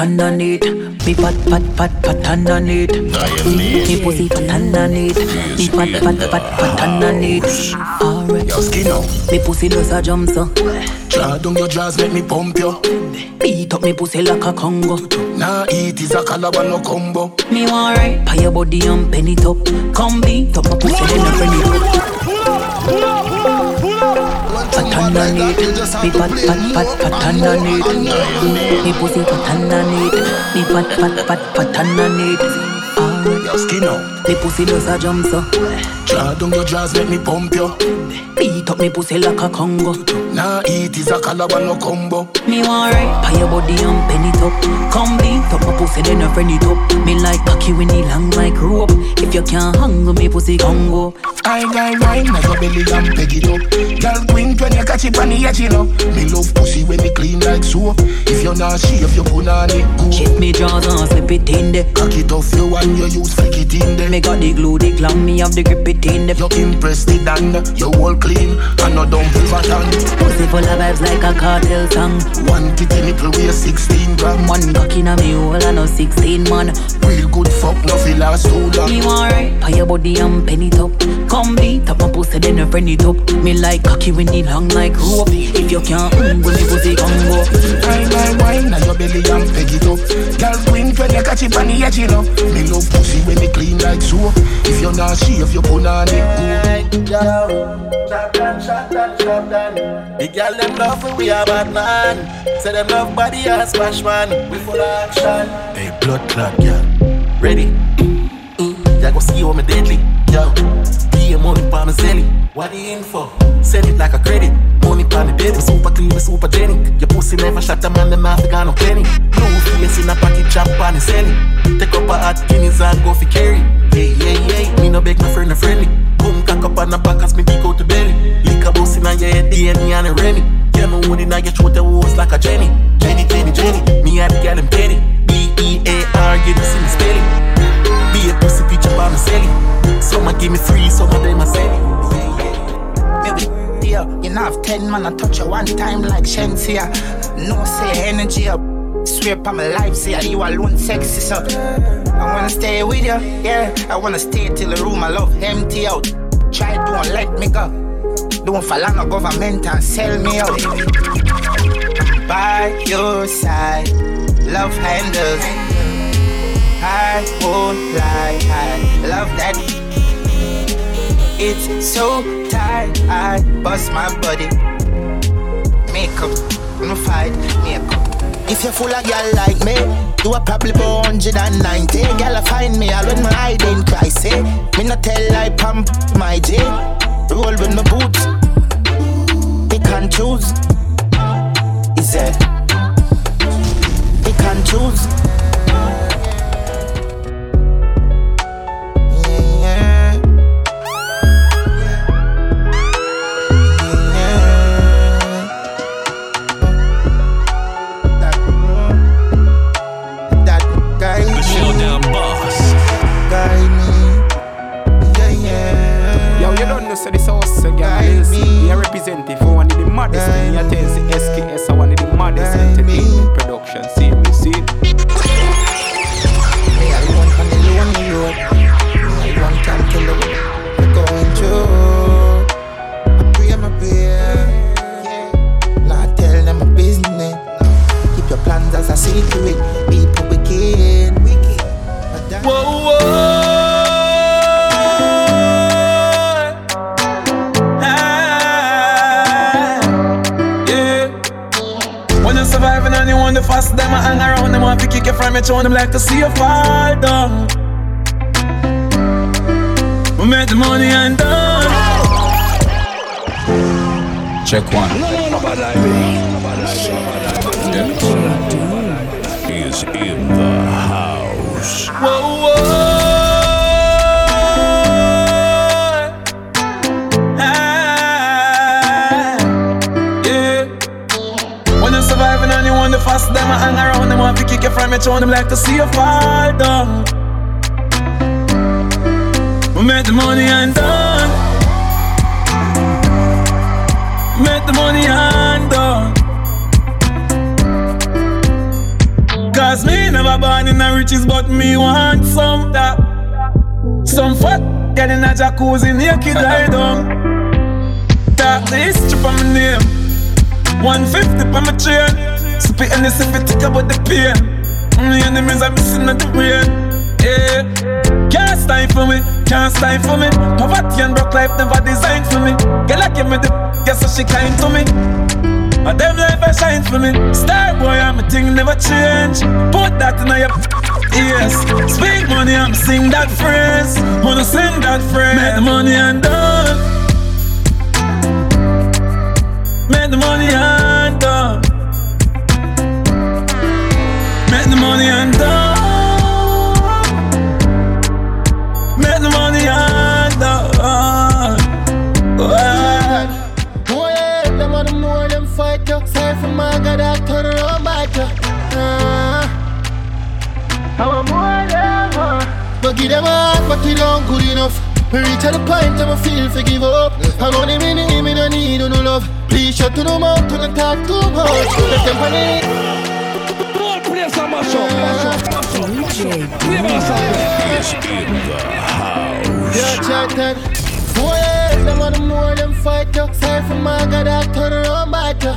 underneath. Me pat pat pat pat underneath. Me pussy fat underneath. Me pat pat pat pat underneath. Alright. Your skin out. Me pussy does a jump so. Draw down your jaws, let me pump you. Beat up me pussy like a Congo. Nah, eat is a calabar no combo. Me want right. Pay your body and penny top. Come beat up my pussy then I bring it up. Fat underneath. Me pat pat pat pat underneath. Me pussy fat underneath. Me pat pat pat pat underneath. Your skin out. Me pussy does a jump so. Draw down your jaws, let me pump you. Beat up me pussy like a Congo. Nah, eat is a calabar no combo. Me want right. Pay your body and penny top. Come beat up my pussy then I friend it up. Me like cocky when it long like rope. If you can't hang me pussy Congo. I got wine, now your belly and peg it up. Girl, queen when you catch it on the edge, you know. Me love pussy when it clean like soap. If you're not shave, you put on it good. Chip me jaws and slip it in there. Cock it off you and you use flick it in there. Me got the glue, the glam, me have the grip it in there. You impress the dan, you all clean and no dump fat on. Pussy full of vibes like a cartel song. One titty nipple weigh 16 gram. One cock in a me hole and no 16 man. Real good fuck, no feel last too long. Me want right. Pay your body and penny top. Come beat up my pussy then I friend it up. Me like cocky when it long like rope. If you can't hang me pussy Congo. Wine, wine, wine, now your belly and peg it up. Girl, queen when you catch it on the edge, you know. Me love pussy when it clean like soap. If you're not shave, you put on it good. Shot down, shot down, shot down. The girl them love when we are bad man. Say them love body and smash man. We full of action. Hey, blood clot girl, ready? Ya go oh, see how me deadly, yo. Pay money pa me zelly. What the info? Send it like a credit. Money pa me baby, super clean, super jenny. Your pussy never shot a man, the mouth got no penny. Blue face in a pocket, chop on the selling. Take up a hot guineas and go for carry. Hey, hey, hey, me no beg my friend, no friendly. Come cock up on the back as me dig out the belly. Lick a bus in a your DNA and a Remy. You know when in a your throat, the was like a Jenny. Jenny, Jenny, Jenny. Me and the girl, I'm petty. B-E-A-R, get the. Give me three, some of them a selling. Maybe, yeah, you know, have 10 man, I touch you one time like Shenseea. No say energy up. Swear upon my life, say you alone sexy, so I wanna stay with you, yeah. I wanna stay till the room I love empty out. Try don't let me go. Don't fall on the government and sell me out. By your side, love handles. I won't lie, I love that. It's so tight, I bust my body. Makeup, no fight, makeup. If you're full of girl like me, you are probably 190. Girl, I find me I when my hide in Christ, eh? Me not tell I pump my J. Roll with my boots. Pick and choose. Is? Pick and choose. Want to kick you from your throne, them like to see you fall down. We make the money and done. Check one. Is in the house. Whoa, fast, them I hang around them, want to kick you from your throne, them like to see you fall down. We make the money and done. Make the money and done. Cause me never born in a riches, but me want some that. Some fat, get in a jacuzzi, naked lie down. Talk the history for my name. 150 for my chain. Spit and this if it tick about the pain. Mm, My enemies are missing at the brain. Yeah. Can't stand for me, can't stand for me. Poverty and broke life never designed for me. Girl, I give me the guess so she kind to me. But them life a shine for me. Star boy, I'm a thing never change. Put that in your yes. Speak money, I'm sing that phrase. Wanna sing that phrase. Make the money and done. Make the money and money and done. Make the money and done. More yeah, them are the more them fight you. Sorry for my God, I turn around back you. Uh, I'm a more them, uh. But give them a heart, but it don't good enough. Me reach at the point that I feel for give up. I know them in the me don't need no love. Please shut to the mouth, don't talk too much. Let them panic. Is in the house. Yeah. More yeah, them are the more them fight you. Sorry my God, turn around back you.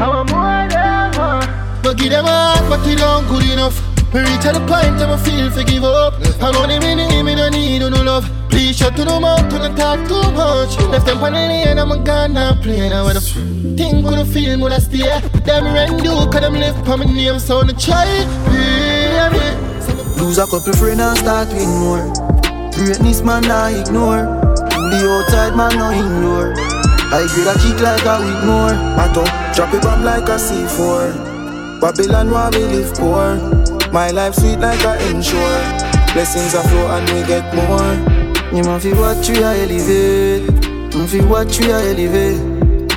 I'm more uh. But give them a but it don't good enough. Me reach at the point that I feel for give up. I know them in the me don't need no love. Please shut to the mouth, don't talk too much. Left them on the lane, I'm a gun now play. Now with a think with a feeling would I stay? Them rent cause them live for my name, so the try. Baby. Lose a couple friends and start with more. Greatness man I ignore. The outside man no ignore. I grade a kick like a week more. I talk, drop a bomb like a C4. Babylon where we live poor. My life sweet like a ensure. Blessings are flow and we get more. You ma fi what we a elevate. Ma fi watch we a elevate.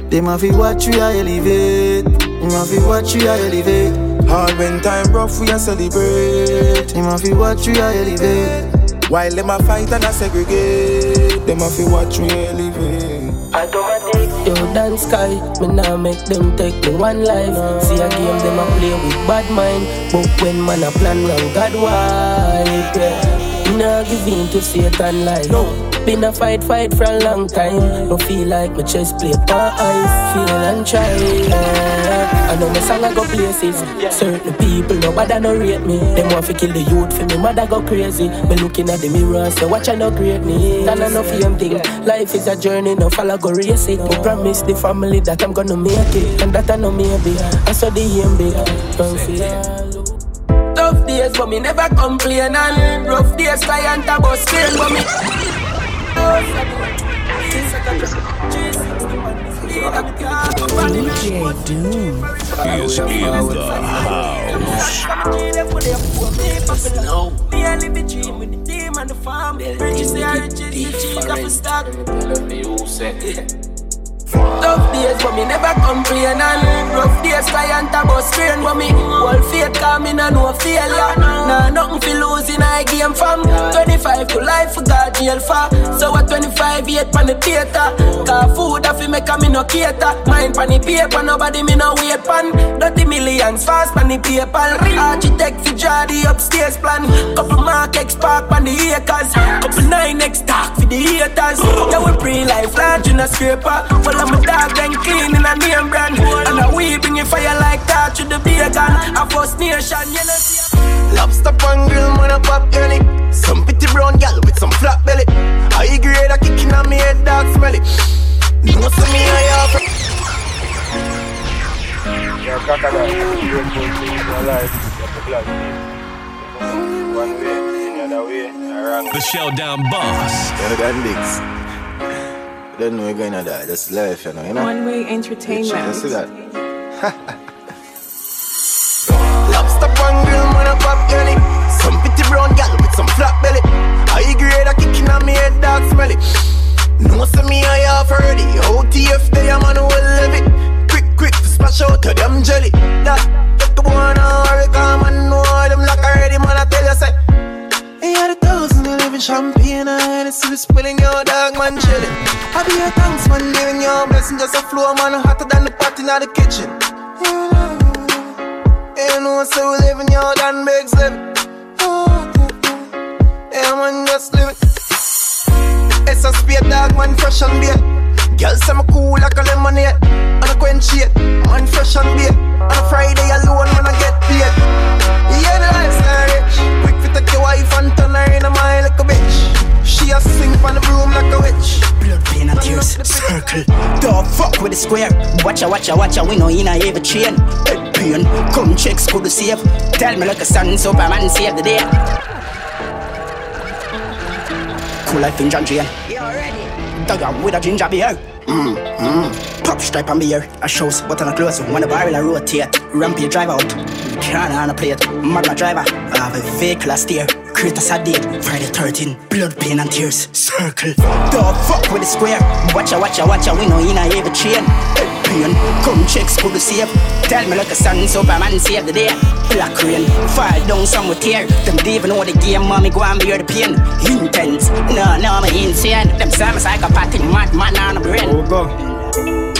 They ma fi watch we a elevate. You ma fi watch we a elevate. Hard when time rough we a celebrate. You ma fi watch we a elevate. While them a fight and a segregate. Them a fi watch we elevate. Automatic. Yo, dance sky, me nah make them take me one life. See a game, them a play with bad mind. But when man a plan wrong, God wipe. Yeah. Me nah give in to Satan life. No. Been a fight, fight for a long time. Don't feel like my chest play on ice. Feel and try. I know my song I go places. Certain people, nobody no rate me. Them want to kill the youth for me, mother go crazy. Me looking at the mirror say, watch I no greatness. I know fame thing. Life is a journey, no follow go race it. Me promise the family that I'm gonna make it. And that I know maybe. I saw the aim big. Don't feel Tough days, but me never complain. And rough days, client a bus pain, but me. DJ Doom. Is in the house. Me I live the dream with the team and the farm. Riches, they are riches, the cheese the stock. Tough days, but me never complain. And rough days, client a bus train But me whole faith, cause me no failure. Nah, nothing fi lose in a game fam 25 to life, for God jail for. So at 25, yet pan the theater? Cause food a fi make a me no cater. Mind pan the paper, nobody me no wait pan. Dirty millions, fast pan the paper Architect draw the upstairs plan. Couple mark X park pan the acres. Couple nine X talk for haters Yeah, we pre-life, large in a scraper. Full of my dog, then clean in a name brand. And a we bring it fire like that to the bacon A first nation, you know see Lobster pan grill, man a pop any Some pretty brown gal with some flat belly. High grade a kicking on me head, dog smell it No see me I have Yeah, crocodile, grateful to your life, your blood. One way, The Shelldown Boss. You know them dicks. Don't know you're gonna die. That's life, you know. You know. One Way You Entertainment. see that? Lobster pan grill, man a pop any Some pretty brown gal with some flat belly High grade a kicking on me head, dog smell it No see me I have already OTF they a man who will live it Quick, quick to splash out to them jelly That, take the one on Hurricane man know them like already man I tell you say Hey, had a thousand living champagne and Hennessy we spilling your dog man chilling I be a thanks man giving your blessing just a flow man hotter than the pot in the kitchen say we living your than big slip. Mm-hmm. Yeah, man, just live it. It's a speed dog, man, fresh and beer. Girl say me cool like a lemonade. Watcha, watcha, watcha, we know in a every chain. Head pain, come check school to save. Tell me like a son, Superman save the day. Cool life in John Jane. You already? Dug out with a ginger beer. Mmm, mmm. Pop stripe on beer. A shows, but on a close. When the barrel I rotate. Rampage drive out. Can on a plate. Magna driver. I have a vehicle I steer. Create a sad date. Friday 13. Blood, pain and tears. Circle. Dog fuck with the square. Watcha, watcha, watcha. We know in a every chain. Pain. Come check school the save. Tell me like a son, Superman save the day. Black rain. Fall down some with tear. Them even know the game. Mommy go and bear the pain. Intense. No, no, me insane. Them some psychopathic madman on the brain. Oh, go.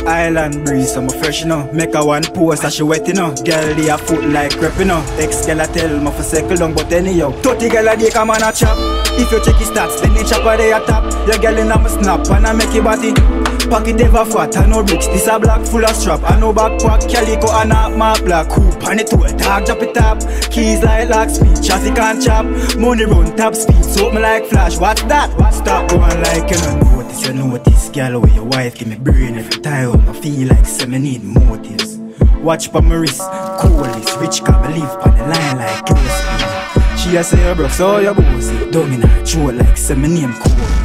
Island breeze, I'm a fresh, you know. Make a one pose, and she wet, you know. Girl, they a foot like crepe, you know. Ex girl, I tell me for circle down, but anyhow. 30 girl, a day come on a chop. If you check his stats, then they chop a day a top. Your girl in a snap, and I make your body. Pocket ever fat, I no rich. This a black full of strap. I know backpack, calico, and a my black hoop. And it to a dog, drop it up. Keys like lock speed, chassis can't chop. Money run top speed, so me like flash. What's that? What stop going like you know notice, you notice. Girl, where your wife give me brain every time. I feel like say me need motives. Watch pa my wrist, coolest. Rich can believe on the line like speed. She a say bro, so your bossy. Her throat like my name cool.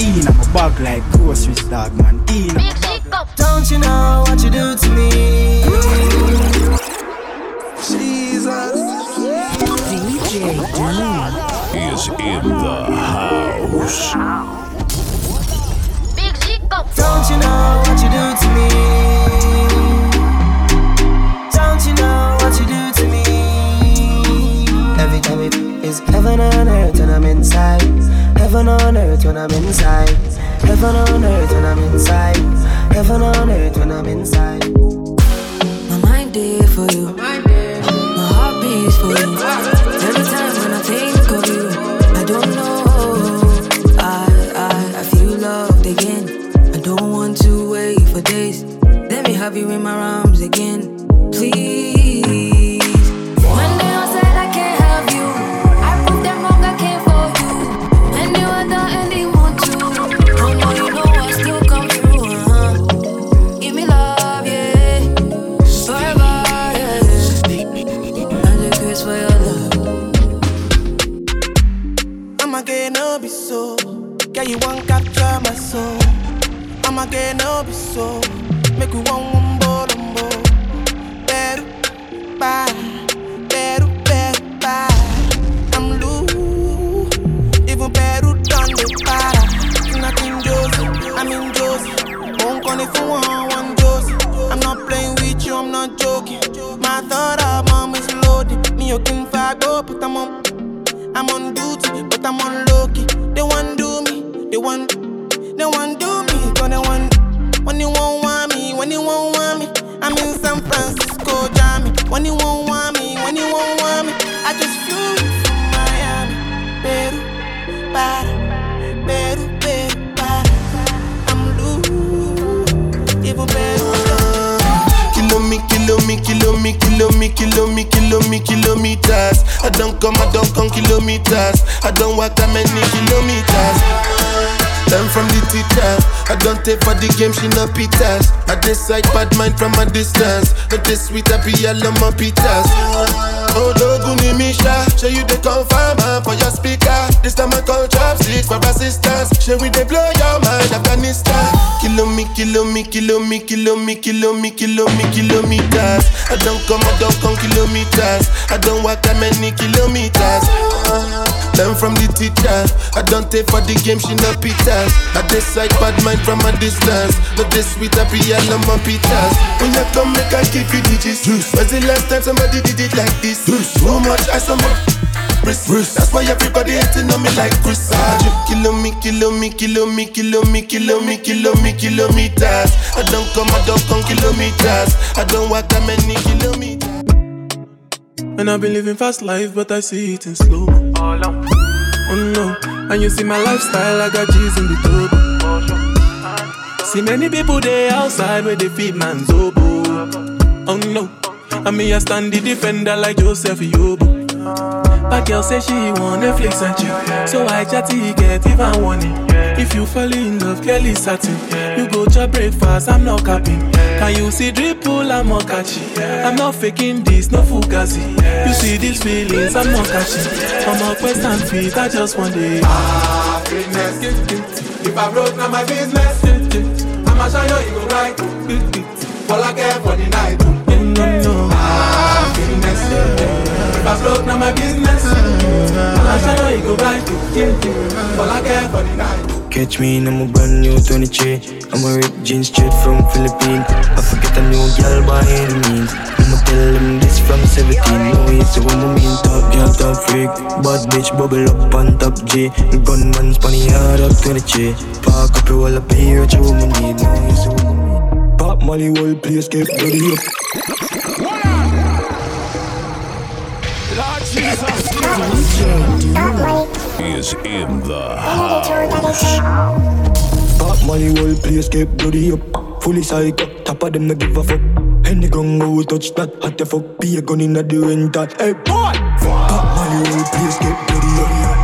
In a bag like groceries, dog man. In a my bag. Don't you know what you do to me? Jesus. DJ is in the house. Big G Don't you know what you do to me? When I'm inside. Heaven on earth when I'm inside. Heaven on earth when I'm inside. My mind there for you. My heart beats for you. They want, they do me, they want. When you won't want me, when you won't want me, I'm in San Francisco, Jammy. When you won't want me, when you won't want me, I just flew from Miami, Peru, para, Peru, Peru, para. I'm loose, even Peru. Kilo me, kilo me, kilo me, kilo me, kilo me, kilometers. I don't come, I don't come kilometers. I don't walk that many kilometers. Learn from the teacher. I don't take for the game, she no pitas. I decide bad mind from a distance. But this sweet, I be all on my pitas. Oh, Doguni Misha, show you the confirm uh, for your speaker. This time I call chopsticks for assistance. Show we they blow your mind, Afghanistan. Kilo me, kilo me, kilo me, kilo me, kilo me, kilo me, kilometers. I don't come, I don't come kilometers. I don't walk that many kilometers. Learn from the teacher. I don't take for the game, she no pitas. I decide bad mind from a distance. But this sweet, I be all on my pitas. When you come, make I give you digits. When's the last time somebody did it like this? Too much ice on my wrist. That's why everybody hating on me like Chris. Kilo me, kilo me, kilo me, kilo me, kilo me, kilo me, kilometers. I don't come, I don't come kilometers. I don't walk that many kilometers. And I've been living fast life, but I see it in slow. Oh, oh no, and you see my lifestyle, I got G's in the turbo. See many people there outside where they feed man's oboe. Oh no, and me I stand the defender like Joseph Yobo. But girl say she want Netflix and chill, so I chatty get even warning. If you fall in love, Kelly satin. You go to breakfast, I'm not capping. Can you see dripple, I'm not catchy. I'm not faking this, no fugazi. You see these feelings, I'm not catching. I'm quest and feet, I just want it. Ah. If I broke, now my business. I'ma show you, you go right. All I care for the night. No, no. Ah. I broke, now my business. I'ma show you, you go right. All I care for the night. Catch me in a brand new 23 I'm a rip jeans straight from Philippines. I forget a new girl by any means. I'ma tell them this from 17 No, it's a woman mean top girl, top freak. Bad bitch bubble up on top G. Gunman spanny hard up 23 Park up roll up here, what you woman need No, it's a woman Pop Molly, get bloody up Is in the house. Pop Molly, whole place get bloody up Fully psycho, top of them no give a fuck Any gun go touch that, hot the fuck Be a gun in the rental, hey boy Pop Molly, whole place get bloody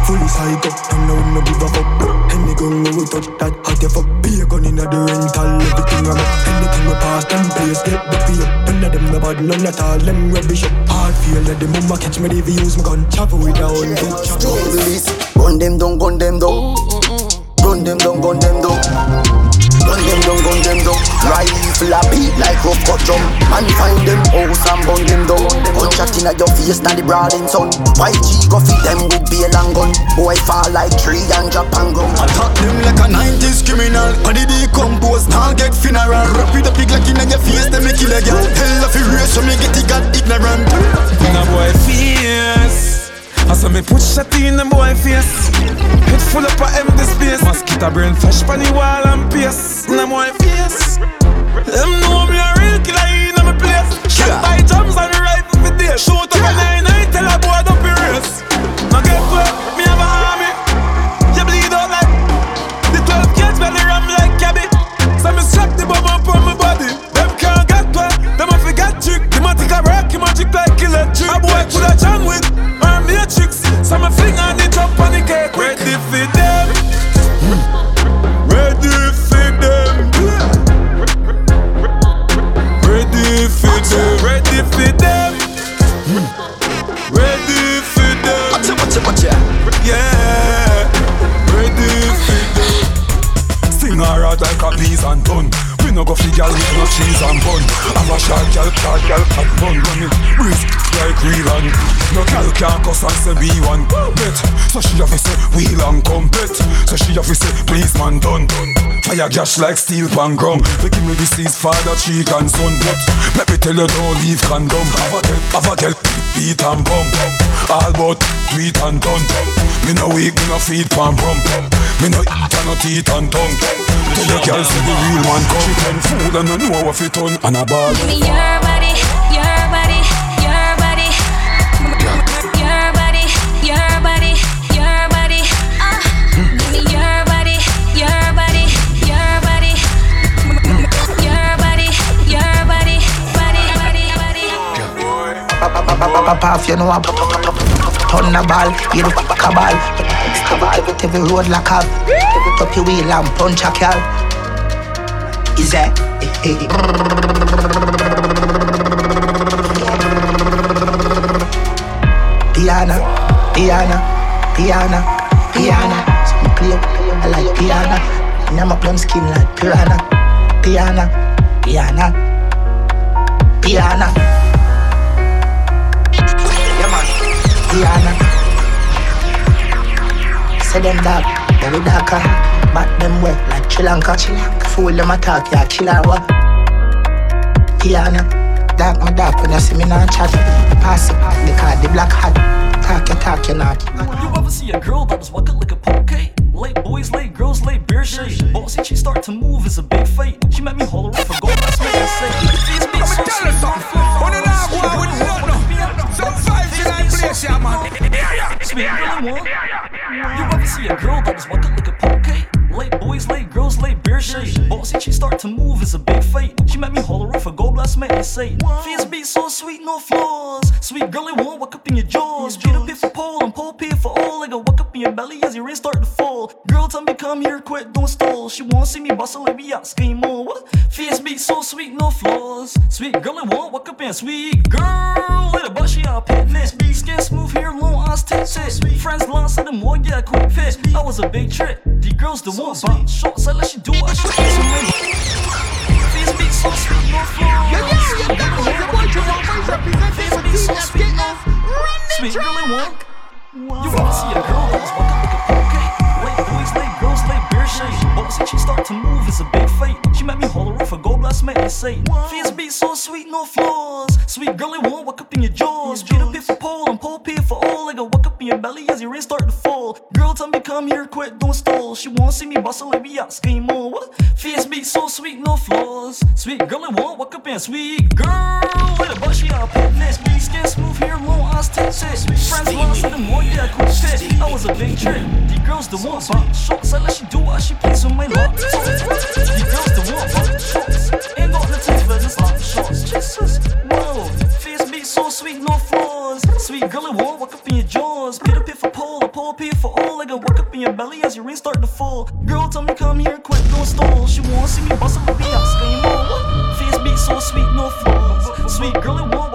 Fully psycho, and no no give a fuck Any gun go touch that, hot the fuck Be a gun in the rental, everything I'm up Anything we pass, them place get the up None of them no bad, none at all, them rubbish. Up Hard feel that the mama catch me, they use my gun. Chopper with a own gun, chopper Police, gun them down, gun them down. Mm, mm, mm. Gun them down, gun them down. Gun them down, gun them down. Rifle a beat like rough cut drum. Man find them house and gun them down. Gunshot inna your face, now the broad in sun. YG go fit them with bail and gun. Boy fall like tree and drop and ground. Attack them like a 90s criminal Body decompose, now get funeral Rap with a pig like in your face, them me kill a girl Hell of a race, so me get it got ignorant In boy face I saw me put shot in the boy face. Head full up of empty space. Mosquito brain fresh pan the wall and pace. In a boy face. Them know me a real killer in a me place. Shot by drums and rifle for days. Shoot up a Fire gash like steel pan grum They give me the seas father, cheek and son But let me tell you don't leave condom Have a girl, have a girl, beat and bum. All about tweet and done. Me no weak, me no feed pan brum Me no eat and no teeth and tongue. Tell the girl see the real man come. She turn fool and no know what it done. And a ball. Give me your body, Pop off, you know I'm Turn the ball, you the cabal Every, every road like a Up your wheel and punch a cal Is that? Piano, piano, piano, piano So me I like piano Now my plum skin like piranha. Piano, piano, piano Yeah piano Say them dark, very darker Back them wet like Sri Lanka Fool them attack, yeah, what Piano Dark my dark when you see me not chat Pass it, the card, the black hat Talk you talk you not You ever see a girl that was walking like a poke? Late boys, late girls, late beer shade. Bossy, she start to move is a big fight. She made me holler for gold. That's what I say. You ever see a girl that was walking like a poke? Late boys, late girls, late beer shade. Bossy, she start to move, it's a big fate. She made me holler off a gold blast, mate, and say, Fears be so sweet, no flaws. Sweet girl, it won't walk up in your jaws. Get up here for pole and pole pay for all. Like a walk up in your belly as your wrist start to fall. Girl, tell me come here, quit, don't stall. She won't see me bustle let me out scheme more. What? Fears be so sweet, no flaws. Sweet girl, it won't walk up in sweet girl. Little she all pitness. Skin smooth, hair long, eyes texted. Friends lost at the more, yeah, quick fit. I was a big trick. The girls the one, but shorts, I let you do what she wants. Face beat so sweet, no flaws. Yeah, yeah, yeah, that was the one you always representing with Genius Getting Sweet it won't. You wanna see a girl that was beer shade. She start to move, it's a big fight. She met me holler off a God bless me say, Face beat so sweet, no flaws. Sweet girl, it won't walk up in your jaws. Beat up for pole and pole pay for all. Like a walk up in your belly as your rain start to fall. Girl, tell me come here, quit, don't stall. She won't see me bustle like we out, scheme more. What? Face beat so sweet, no flaws. Sweet girl, it won't walk up in a sweet girl. With a butt, she all pitness. Be skin smooth, hair long, eyes texted. Friends lost at the more, oh yeah, quick fit. I was a big trick. The girls the one, but shorts, I let she do what she please with my luck. The girls the one, but. Ain't got the taste for this like shorts. Jesus, whoa. Face beat so sweet, no flaws. Sweet girl, it won't walk up in your jaws. Pit a pit for pole, a pole pit for all. Like a walk up in your belly as your rain start to fall. Girl, tell me come here, quick, don't stall. She won't see me bust up be out, scream, oh. Face beat so sweet, no flaws. Sweet girl, it won't walk in jaws.